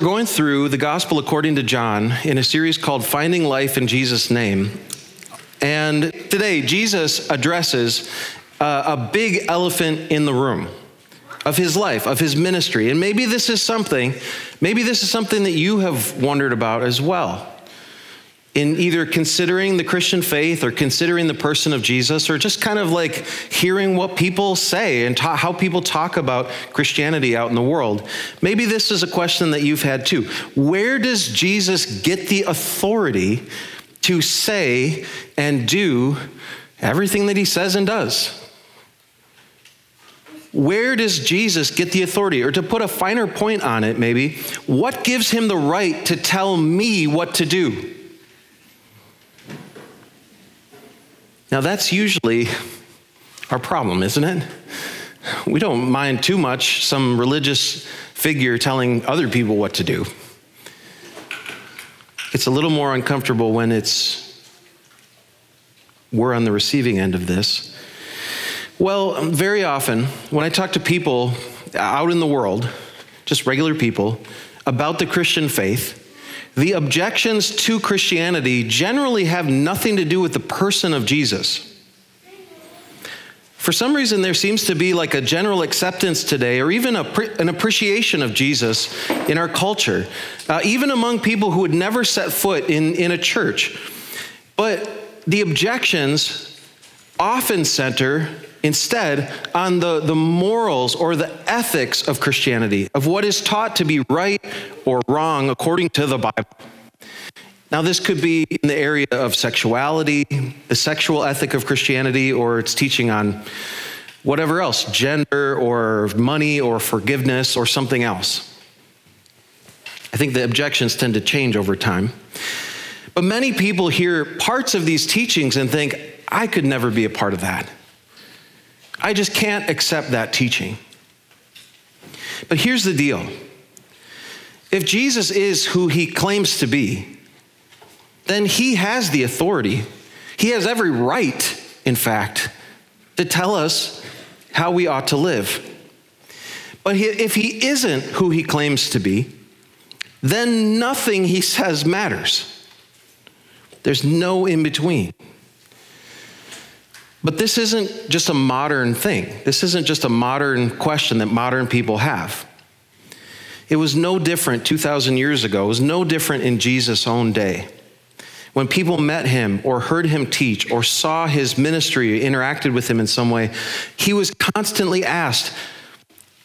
going through the Gospel according to John in a series called Finding Life in Jesus' Name. And today, Jesus addresses uh, a big elephant in the room of his life, of his ministry. And maybe this is something, maybe this is something that you have wondered about as well in either considering the Christian faith or considering the person of Jesus or just kind of like hearing what people say and ta- how people talk about Christianity out in the world. Maybe this is a question that you've had too. Where does Jesus get the authority to say and do everything that he says and does? Where does Jesus get the authority? Or to put a finer point on it, maybe, what gives him the right to tell me what to do? Now, that's usually our problem, isn't it? We don't mind too much some religious figure telling other people what to do. It's a little more uncomfortable when it's we're on the receiving end of this. Well, very often when I talk to people out in the world, just regular people, about the Christian faith, the objections to Christianity generally have nothing to do with the person of Jesus. For some reason, there seems to be like a general acceptance today, or even a, an appreciation of Jesus in our culture, uh, even among people who would never set foot in, in a church. But the objections often center instead on the, the morals or the ethics of Christianity, of what is taught to be right or wrong according to the Bible. Now, this could be in the area of sexuality, the sexual ethic of Christianity, or it's teaching on whatever else, gender or money or forgiveness or something else. I think the objections tend to change over time. But many people hear parts of these teachings and think, I could never be a part of that. I just can't accept that teaching. But here's the deal if Jesus is who he claims to be, then he has the authority. He has every right, in fact, to tell us how we ought to live. But if he isn't who he claims to be, then nothing he says matters. There's no in between. But this isn't just a modern thing. This isn't just a modern question that modern people have. It was no different 2,000 years ago. It was no different in Jesus' own day. When people met him or heard him teach or saw his ministry, interacted with him in some way, he was constantly asked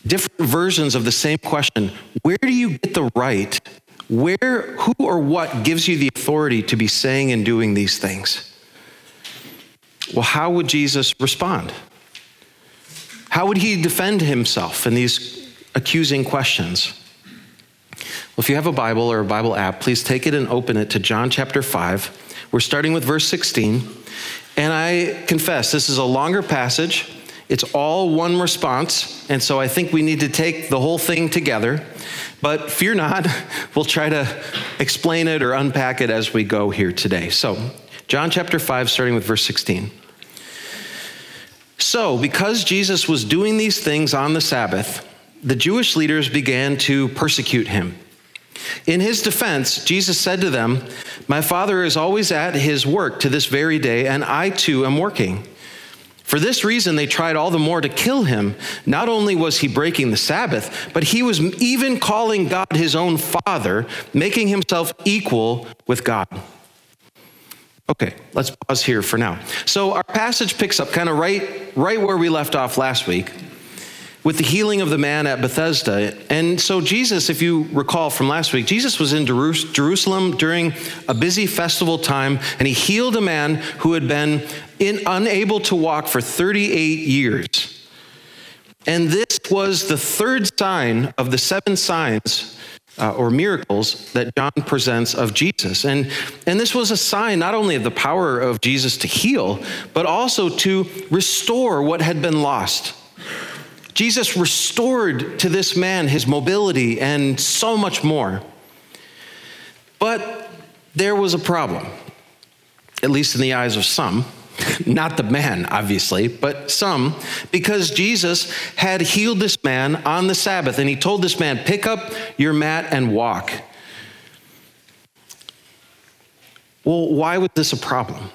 different versions of the same question Where do you get the right? Where, who or what gives you the authority to be saying and doing these things? Well, how would Jesus respond? How would he defend himself in these accusing questions? Well, if you have a Bible or a Bible app, please take it and open it to John chapter 5. We're starting with verse 16. And I confess, this is a longer passage. It's all one response. And so I think we need to take the whole thing together. But fear not, we'll try to explain it or unpack it as we go here today. So, John chapter 5, starting with verse 16. So, because Jesus was doing these things on the Sabbath, the Jewish leaders began to persecute him. In his defense, Jesus said to them, My Father is always at his work to this very day, and I too am working. For this reason, they tried all the more to kill him. Not only was he breaking the Sabbath, but he was even calling God his own Father, making himself equal with God. Okay, let's pause here for now. So our passage picks up kind of right, right where we left off last week with the healing of the man at Bethesda. And so Jesus, if you recall from last week, Jesus was in Jerusalem during a busy festival time, and he healed a man who had been in, unable to walk for 38 years. And this was the third sign of the seven signs uh, or miracles that John presents of Jesus. And, and this was a sign not only of the power of Jesus to heal, but also to restore what had been lost. Jesus restored to this man his mobility and so much more. But there was a problem, at least in the eyes of some. Not the man, obviously, but some, because Jesus had healed this man on the Sabbath. And he told this man, Pick up your mat and walk. Well, why was this a problem?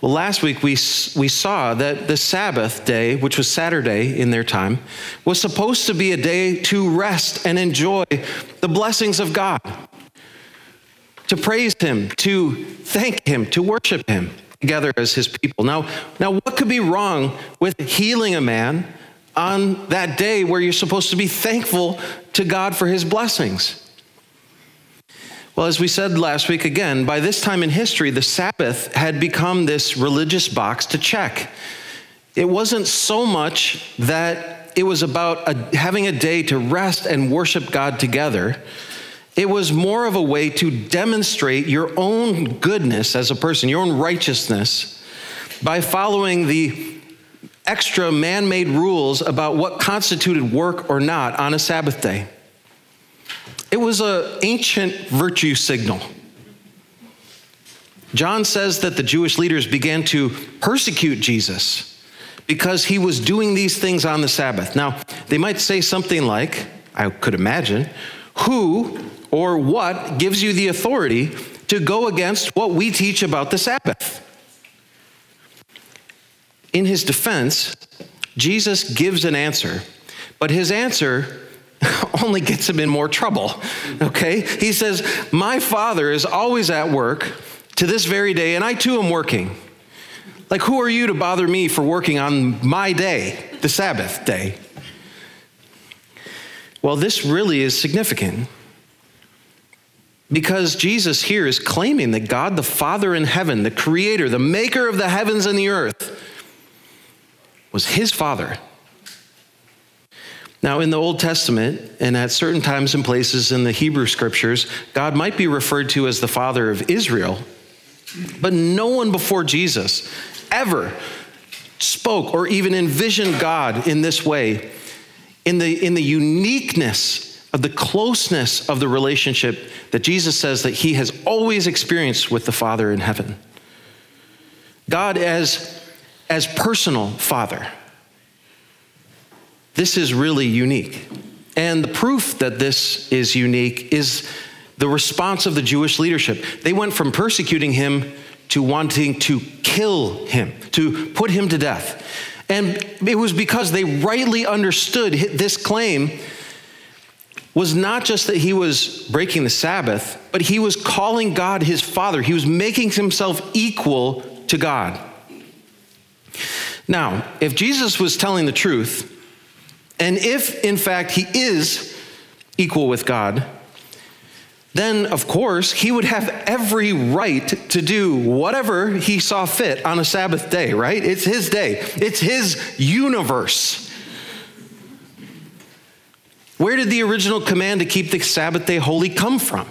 Well, last week we, we saw that the Sabbath day, which was Saturday in their time, was supposed to be a day to rest and enjoy the blessings of God, to praise Him, to thank Him, to worship Him together as His people. Now, now what could be wrong with healing a man on that day where you're supposed to be thankful to God for His blessings? Well, as we said last week again, by this time in history, the Sabbath had become this religious box to check. It wasn't so much that it was about a, having a day to rest and worship God together. It was more of a way to demonstrate your own goodness as a person, your own righteousness, by following the extra man made rules about what constituted work or not on a Sabbath day. It was an ancient virtue signal. John says that the Jewish leaders began to persecute Jesus because he was doing these things on the Sabbath. Now, they might say something like, I could imagine, who or what gives you the authority to go against what we teach about the Sabbath? In his defense, Jesus gives an answer, but his answer only gets him in more trouble. Okay? He says, My father is always at work to this very day, and I too am working. Like, who are you to bother me for working on my day, the Sabbath day? Well, this really is significant because Jesus here is claiming that God the Father in heaven, the creator, the maker of the heavens and the earth, was his father. Now, in the Old Testament, and at certain times and places in the Hebrew scriptures, God might be referred to as the father of Israel, but no one before Jesus ever spoke or even envisioned God in this way, in the, in the uniqueness of the closeness of the relationship that Jesus says that he has always experienced with the Father in heaven. God as, as personal Father. This is really unique. And the proof that this is unique is the response of the Jewish leadership. They went from persecuting him to wanting to kill him, to put him to death. And it was because they rightly understood this claim was not just that he was breaking the Sabbath, but he was calling God his father. He was making himself equal to God. Now, if Jesus was telling the truth, and if, in fact, he is equal with God, then of course he would have every right to do whatever he saw fit on a Sabbath day, right? It's his day, it's his universe. Where did the original command to keep the Sabbath day holy come from?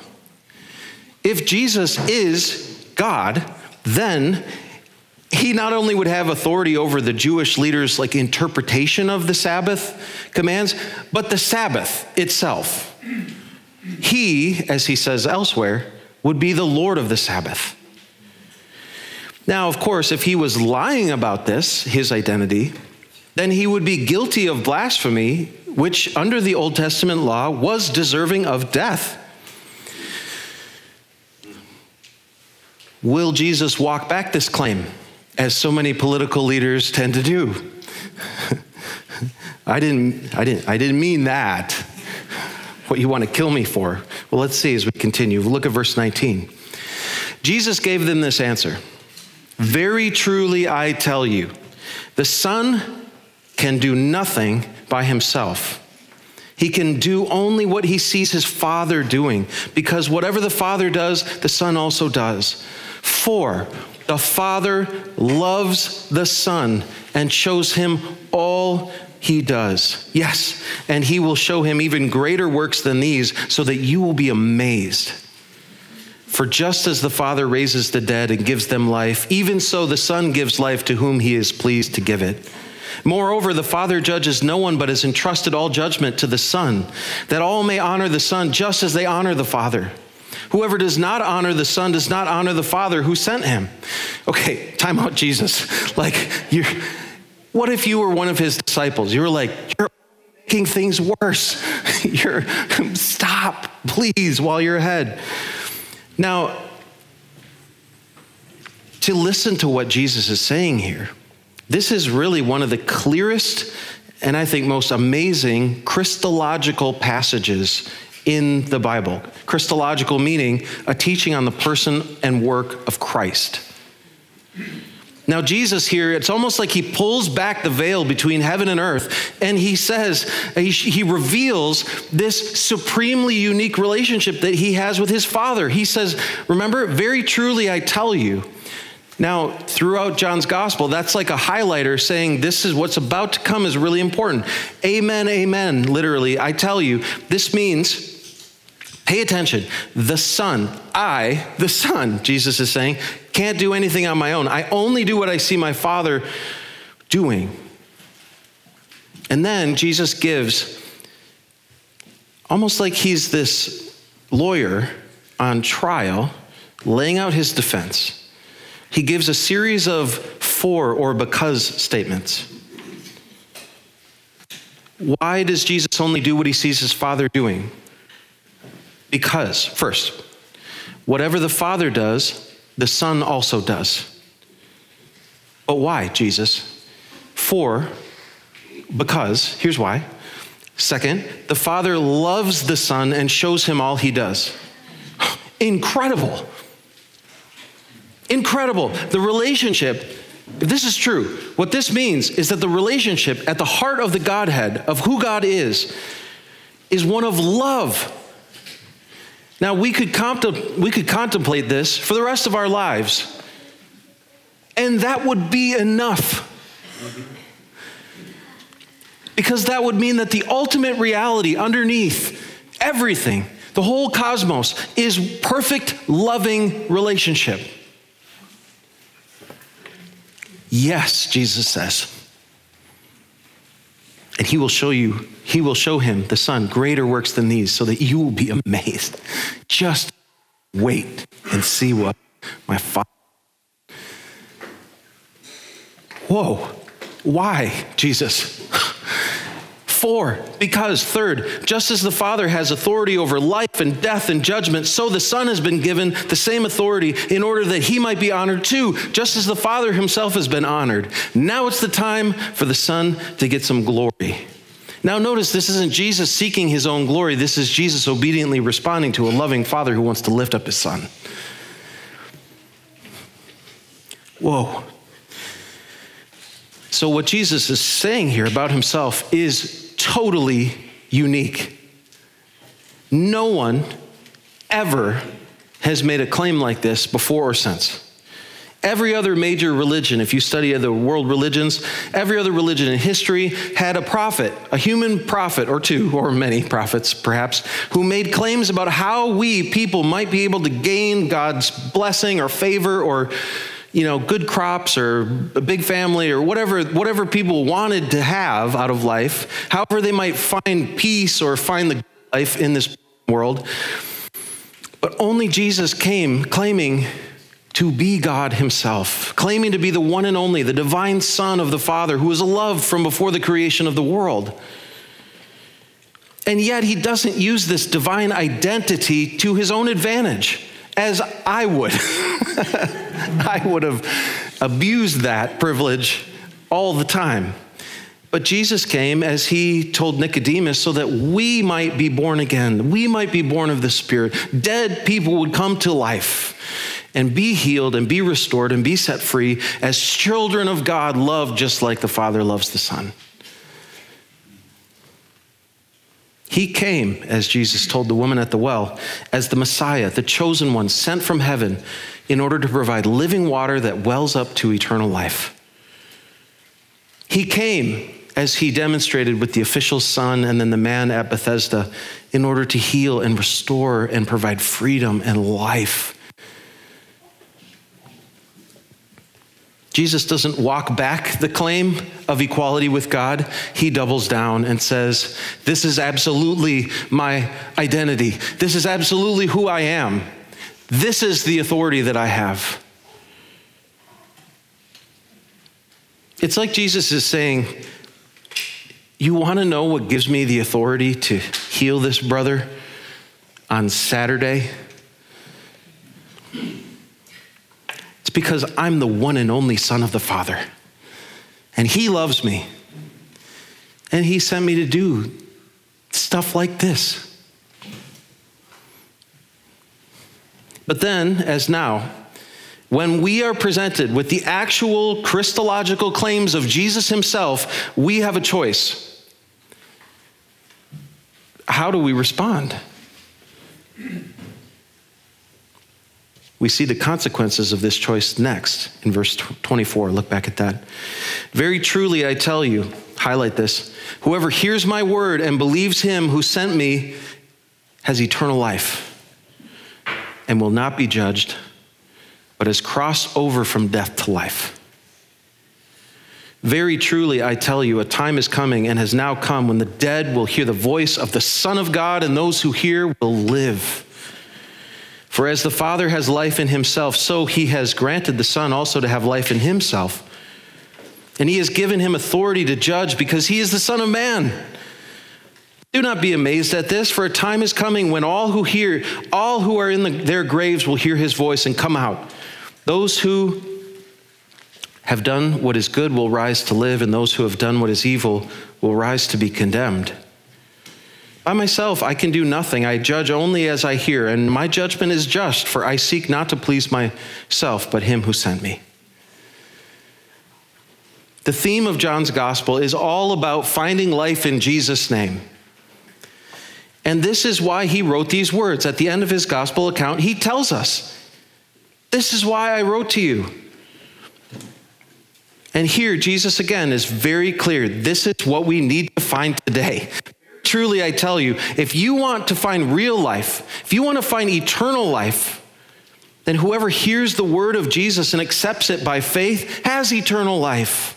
If Jesus is God, then he not only would have authority over the Jewish leaders' like interpretation of the Sabbath commands, but the Sabbath itself. He, as he says elsewhere, would be the Lord of the Sabbath. Now, of course, if he was lying about this, his identity, then he would be guilty of blasphemy, which under the Old Testament law was deserving of death. Will Jesus walk back this claim? as so many political leaders tend to do. I didn't, I didn't, I didn't mean that. What you want to kill me for? Well, let's see as we continue. Look at verse 19. Jesus gave them this answer Very truly, I tell you, the Son can do nothing by himself. He can do only what he sees his Father doing, because whatever the Father does, the Son also does. For the Father loves the Son and shows him all he does. Yes, and he will show him even greater works than these so that you will be amazed. For just as the Father raises the dead and gives them life, even so the Son gives life to whom he is pleased to give it. Moreover, the Father judges no one but has entrusted all judgment to the Son, that all may honor the Son just as they honor the Father. Whoever does not honor the Son does not honor the Father who sent him. Okay, time out, Jesus. Like, you're, what if you were one of his disciples? You were like, you're making things worse. you're, stop, please, while you're ahead. Now, to listen to what Jesus is saying here, this is really one of the clearest and I think most amazing Christological passages in the Bible. Christological meaning a teaching on the person and work of Christ. Now, Jesus here, it's almost like he pulls back the veil between heaven and earth, and he says, he, reveals this supremely unique relationship that he has with his Father. He says, Remember, very truly I tell you. Now, throughout John's gospel, that's like a highlighter saying this is what's about to come is really important. Amen, amen, literally. I tell you, this means Pay attention. The Son, I, the Son, Jesus is saying, can't do anything on my own. I only do what I see my Father doing. And then Jesus gives, almost like he's this lawyer on trial, laying out his defense. He gives a series of for or because statements. Why does Jesus only do what he sees his Father doing? Because, first, whatever the Father does, the Son also does. But why, Jesus? For, because, here's why. Second, the Father loves the Son and shows him all he does. Incredible. Incredible. The relationship, if this is true, what this means is that the relationship at the heart of the Godhead, of who God is, is one of love now, we could, contem- we could contemplate this for the rest of our lives, and that would be enough. Because that would mean that the ultimate reality underneath everything, the whole cosmos, is perfect, loving relationship. Yes, Jesus says. And he will show you, he will show him, the Son, greater works than these, so that you will be amazed. Just wait and see what my Father. Whoa, why, Jesus? For, because, third, just as the Father has authority over life and death and judgment, so the Son has been given the same authority in order that he might be honored too, just as the Father himself has been honored. Now it's the time for the Son to get some glory. Now, notice this isn't Jesus seeking his own glory. This is Jesus obediently responding to a loving Father who wants to lift up his Son. Whoa. So, what Jesus is saying here about himself is totally unique. No one ever has made a claim like this before or since. Every other major religion, if you study the world religions, every other religion in history had a prophet, a human prophet or two, or many prophets perhaps, who made claims about how we people might be able to gain God's blessing or favor or you know, good crops or a big family or whatever, whatever people wanted to have out of life, however they might find peace or find the life in this world. But only Jesus came claiming to be God Himself, claiming to be the one and only, the divine Son of the Father who was loved from before the creation of the world. And yet, He doesn't use this divine identity to His own advantage as I would. I would have abused that privilege all the time. But Jesus came, as he told Nicodemus, so that we might be born again. We might be born of the Spirit. Dead people would come to life and be healed and be restored and be set free as children of God, loved just like the Father loves the Son. He came, as Jesus told the woman at the well, as the Messiah, the chosen one, sent from heaven in order to provide living water that wells up to eternal life. He came, as he demonstrated with the official son and then the man at Bethesda, in order to heal and restore and provide freedom and life. Jesus doesn't walk back the claim of equality with God. He doubles down and says, This is absolutely my identity. This is absolutely who I am. This is the authority that I have. It's like Jesus is saying, You want to know what gives me the authority to heal this brother on Saturday? Because I'm the one and only Son of the Father. And He loves me. And He sent me to do stuff like this. But then, as now, when we are presented with the actual Christological claims of Jesus Himself, we have a choice. How do we respond? We see the consequences of this choice next in verse 24. Look back at that. Very truly, I tell you, highlight this whoever hears my word and believes him who sent me has eternal life and will not be judged, but has crossed over from death to life. Very truly, I tell you, a time is coming and has now come when the dead will hear the voice of the Son of God, and those who hear will live. For as the Father has life in himself, so he has granted the Son also to have life in himself. And he has given him authority to judge because he is the Son of Man. Do not be amazed at this, for a time is coming when all who hear, all who are in the, their graves will hear his voice and come out. Those who have done what is good will rise to live, and those who have done what is evil will rise to be condemned. By myself, I can do nothing. I judge only as I hear, and my judgment is just, for I seek not to please myself, but him who sent me. The theme of John's gospel is all about finding life in Jesus' name. And this is why he wrote these words. At the end of his gospel account, he tells us, This is why I wrote to you. And here, Jesus again is very clear. This is what we need to find today. Truly, I tell you, if you want to find real life, if you want to find eternal life, then whoever hears the word of Jesus and accepts it by faith has eternal life.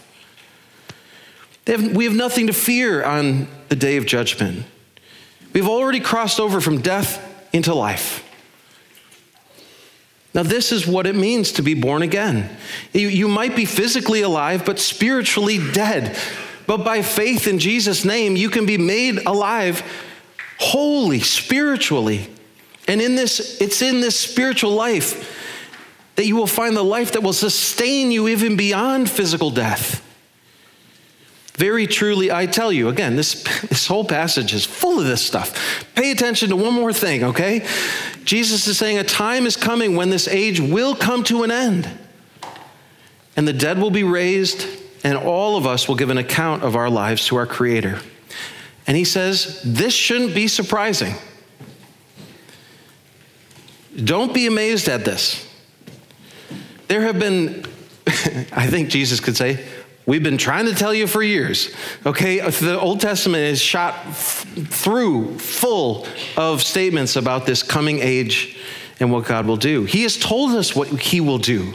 Have, we have nothing to fear on the day of judgment. We've already crossed over from death into life. Now, this is what it means to be born again. You, you might be physically alive, but spiritually dead. But by faith in Jesus' name, you can be made alive wholly, spiritually. And in this, it's in this spiritual life that you will find the life that will sustain you even beyond physical death. Very truly, I tell you, again, this, this whole passage is full of this stuff. Pay attention to one more thing, okay? Jesus is saying a time is coming when this age will come to an end, and the dead will be raised and all of us will give an account of our lives to our Creator. And he says, This shouldn't be surprising. Don't be amazed at this. There have been, I think Jesus could say, We've been trying to tell you for years. Okay, the Old Testament is shot f- through full of statements about this coming age and what God will do. He has told us what He will do.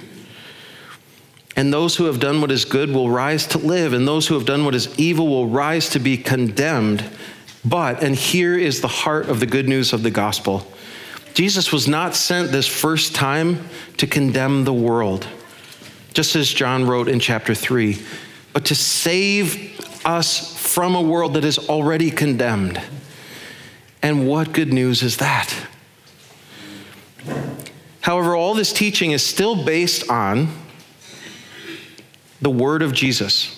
And those who have done what is good will rise to live, and those who have done what is evil will rise to be condemned. But, and here is the heart of the good news of the gospel Jesus was not sent this first time to condemn the world, just as John wrote in chapter 3, but to save us from a world that is already condemned. And what good news is that? However, all this teaching is still based on the word of Jesus.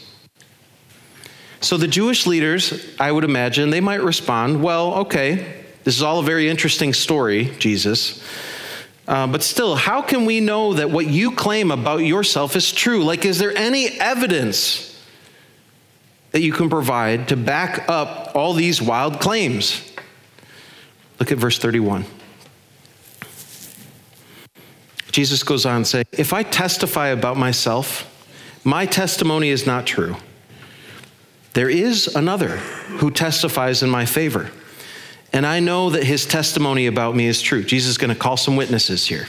So the Jewish leaders, I would imagine, they might respond, well, okay, this is all a very interesting story, Jesus. Uh, but still, how can we know that what you claim about yourself is true? Like, is there any evidence that you can provide to back up all these wild claims? Look at verse 31. Jesus goes on saying, If I testify about myself, my testimony is not true. There is another who testifies in my favor. And I know that his testimony about me is true. Jesus is going to call some witnesses here.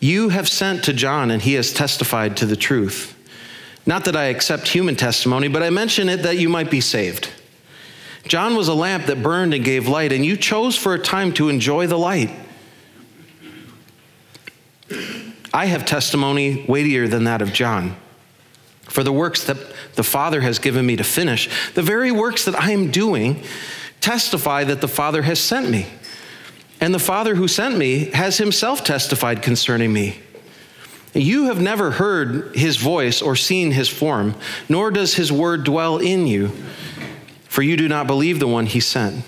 You have sent to John, and he has testified to the truth. Not that I accept human testimony, but I mention it that you might be saved. John was a lamp that burned and gave light, and you chose for a time to enjoy the light. I have testimony weightier than that of John. For the works that the Father has given me to finish, the very works that I am doing, testify that the Father has sent me. And the Father who sent me has himself testified concerning me. You have never heard his voice or seen his form, nor does his word dwell in you, for you do not believe the one he sent.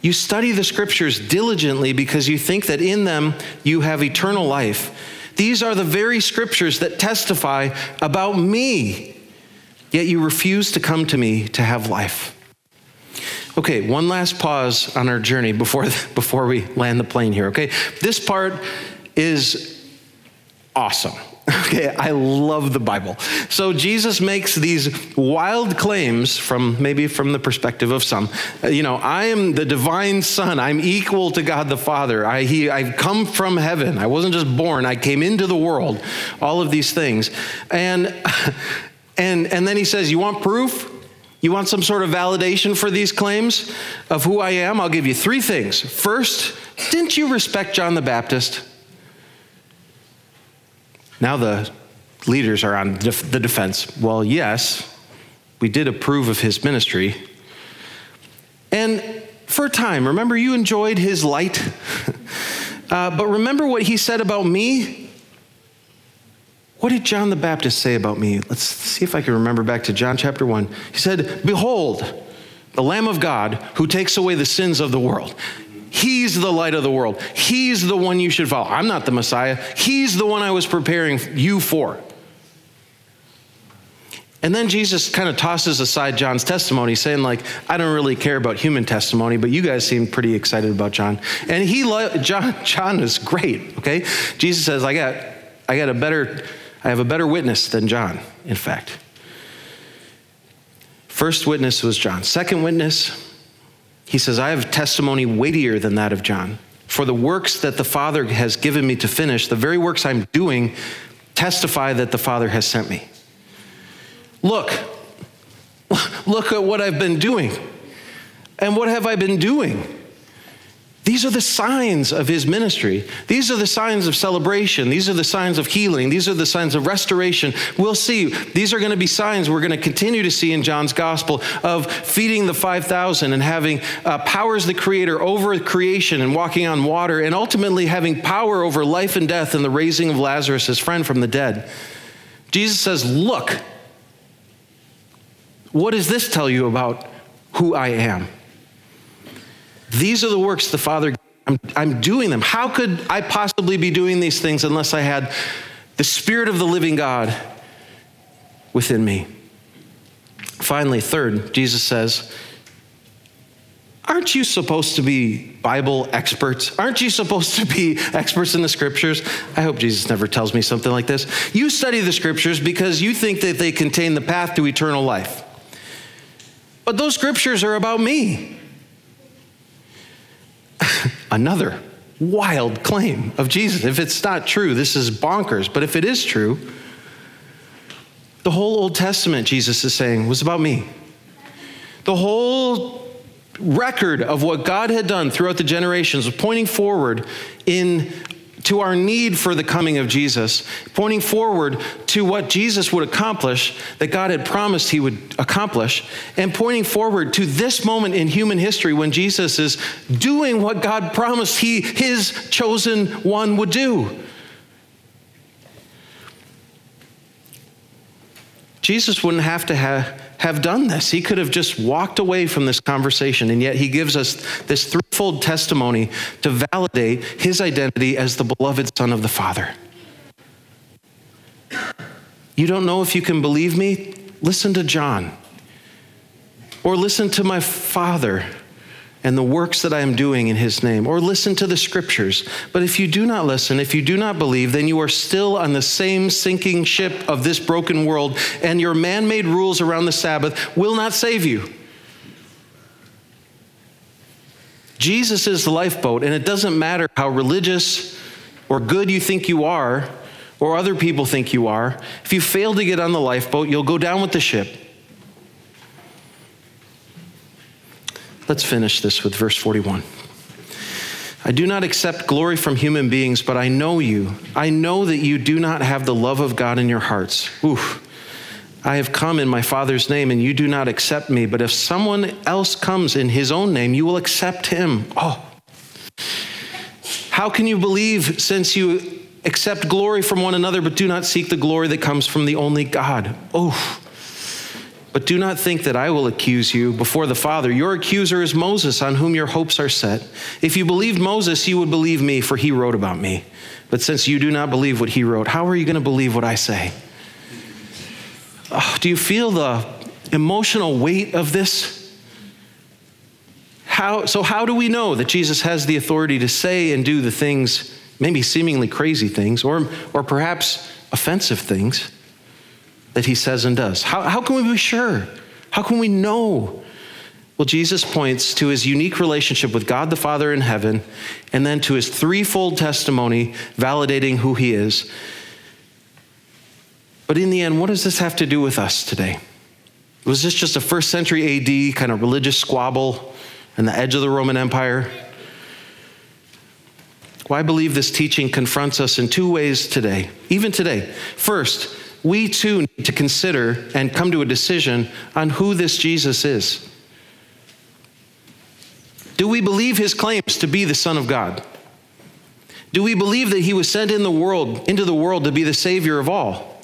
You study the scriptures diligently because you think that in them you have eternal life. These are the very scriptures that testify about me, yet you refuse to come to me to have life. Okay, one last pause on our journey before, before we land the plane here, okay? This part is awesome. Okay, I love the Bible. So Jesus makes these wild claims from maybe from the perspective of some. Uh, you know, I am the divine son. I'm equal to God the Father. I he I've come from heaven. I wasn't just born. I came into the world. All of these things. And and and then he says, "You want proof? You want some sort of validation for these claims of who I am? I'll give you three things. First, didn't you respect John the Baptist? Now the leaders are on the defense. Well, yes, we did approve of his ministry. And for a time, remember you enjoyed his light? uh, but remember what he said about me? What did John the Baptist say about me? Let's see if I can remember back to John chapter 1. He said, Behold, the Lamb of God who takes away the sins of the world. He's the light of the world. He's the one you should follow. I'm not the Messiah. He's the one I was preparing you for. And then Jesus kind of tosses aside John's testimony, saying, like, I don't really care about human testimony, but you guys seem pretty excited about John. And he, John, John is great, okay? Jesus says, I got, I got a better I have a better witness than John, in fact. First witness was John. Second witness, he says, I have testimony weightier than that of John. For the works that the Father has given me to finish, the very works I'm doing, testify that the Father has sent me. Look, look at what I've been doing. And what have I been doing? These are the signs of his ministry. These are the signs of celebration. These are the signs of healing. These are the signs of restoration. We'll see. These are going to be signs we're going to continue to see in John's gospel of feeding the 5,000 and having uh, power as the creator over creation and walking on water, and ultimately having power over life and death and the raising of Lazarus, his friend from the dead. Jesus says, Look, what does this tell you about who I am? These are the works the Father, I'm, I'm doing them. How could I possibly be doing these things unless I had the Spirit of the living God within me? Finally, third, Jesus says, Aren't you supposed to be Bible experts? Aren't you supposed to be experts in the scriptures? I hope Jesus never tells me something like this. You study the scriptures because you think that they contain the path to eternal life. But those scriptures are about me. Another wild claim of Jesus. If it's not true, this is bonkers. But if it is true, the whole Old Testament, Jesus is saying, was about me. The whole record of what God had done throughout the generations was pointing forward in to our need for the coming of Jesus, pointing forward to what Jesus would accomplish, that God had promised he would accomplish, and pointing forward to this moment in human history when Jesus is doing what God promised he, his chosen one would do. Jesus wouldn't have to have have done this. He could have just walked away from this conversation, and yet he gives us this threefold testimony to validate his identity as the beloved Son of the Father. You don't know if you can believe me? Listen to John. Or listen to my Father and the works that I am doing in his name, or listen to the scriptures. But if you do not listen, if you do not believe, then you are still on the same sinking ship of this broken world, and your man made rules around the Sabbath will not save you. Jesus is the lifeboat, and it doesn't matter how religious or good you think you are, or other people think you are, if you fail to get on the lifeboat, you'll go down with the ship. Let's finish this with verse 41. I do not accept glory from human beings, but I know you. I know that you do not have the love of God in your hearts. Oof. I have come in my Father's name, and you do not accept me. But if someone else comes in his own name, you will accept him. Oh. How can you believe since you accept glory from one another, but do not seek the glory that comes from the only God? Oh. But do not think that I will accuse you before the Father. Your accuser is Moses, on whom your hopes are set. If you believed Moses, you would believe me, for he wrote about me. But since you do not believe what he wrote, how are you going to believe what I say? Oh, do you feel the emotional weight of this? How, so, how do we know that Jesus has the authority to say and do the things, maybe seemingly crazy things, or, or perhaps offensive things? That he says and does. How, how can we be sure? How can we know? Well, Jesus points to his unique relationship with God the Father in heaven, and then to his threefold testimony validating who he is. But in the end, what does this have to do with us today? Was this just a first century AD kind of religious squabble on the edge of the Roman Empire? Well, I believe this teaching confronts us in two ways today, even today. First, we too need to consider and come to a decision on who this Jesus is. Do we believe his claims to be the Son of God? Do we believe that he was sent in the world, into the world to be the Savior of all?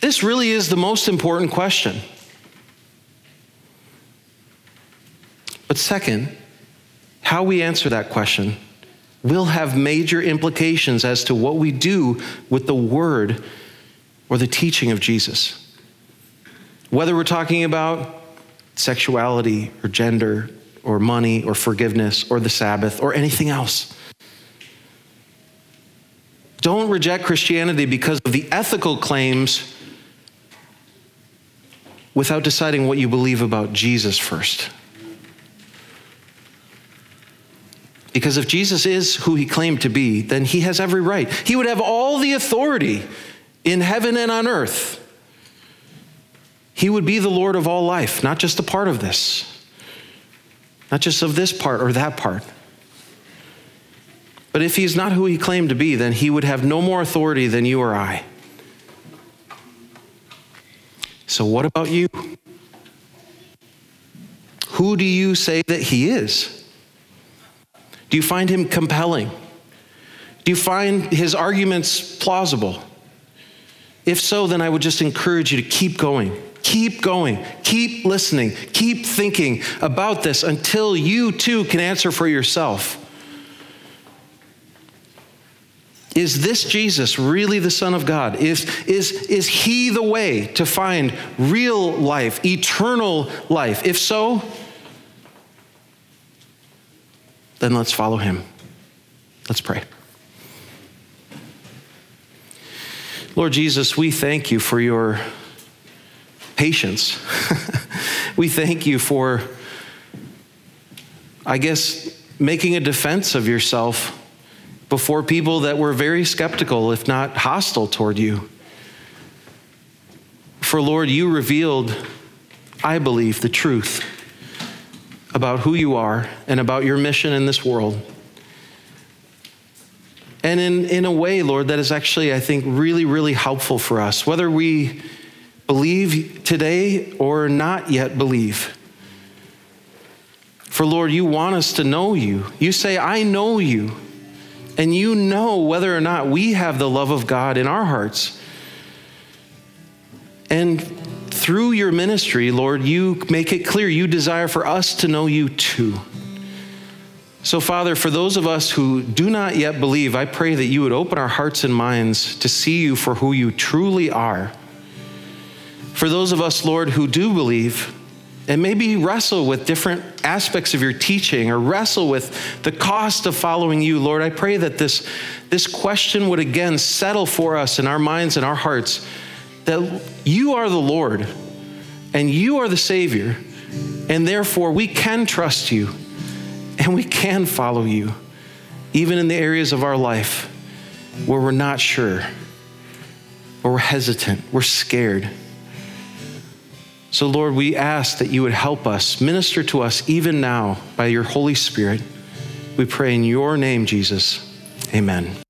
This really is the most important question. But second, how we answer that question will have major implications as to what we do with the word or the teaching of Jesus. Whether we're talking about sexuality or gender or money or forgiveness or the Sabbath or anything else. Don't reject Christianity because of the ethical claims without deciding what you believe about Jesus first. Because if Jesus is who he claimed to be, then he has every right. He would have all the authority in heaven and on earth. He would be the Lord of all life, not just a part of this, not just of this part or that part. But if he's not who he claimed to be, then he would have no more authority than you or I. So, what about you? Who do you say that he is? Do you find him compelling? Do you find his arguments plausible? If so, then I would just encourage you to keep going. Keep going. Keep listening. Keep thinking about this until you too can answer for yourself. Is this Jesus really the Son of God? Is, is, is he the way to find real life, eternal life? If so, then let's follow him. Let's pray. Lord Jesus, we thank you for your patience. we thank you for, I guess, making a defense of yourself before people that were very skeptical, if not hostile toward you. For Lord, you revealed, I believe, the truth about who you are and about your mission in this world. And in, in a way, Lord, that is actually, I think, really, really helpful for us, whether we believe today or not yet believe. For Lord, you want us to know you. You say, I know you. And you know whether or not we have the love of God in our hearts. And through your ministry, Lord, you make it clear you desire for us to know you too. So, Father, for those of us who do not yet believe, I pray that you would open our hearts and minds to see you for who you truly are. For those of us, Lord, who do believe, and maybe wrestle with different aspects of your teaching or wrestle with the cost of following you, Lord, I pray that this, this question would again settle for us in our minds and our hearts that you are the Lord and you are the Savior, and therefore we can trust you and we can follow you. even in the areas of our life where we're not sure, or we're hesitant, we're scared. So, Lord, we ask that you would help us, minister to us even now by your Holy Spirit. We pray in your name, Jesus. Amen.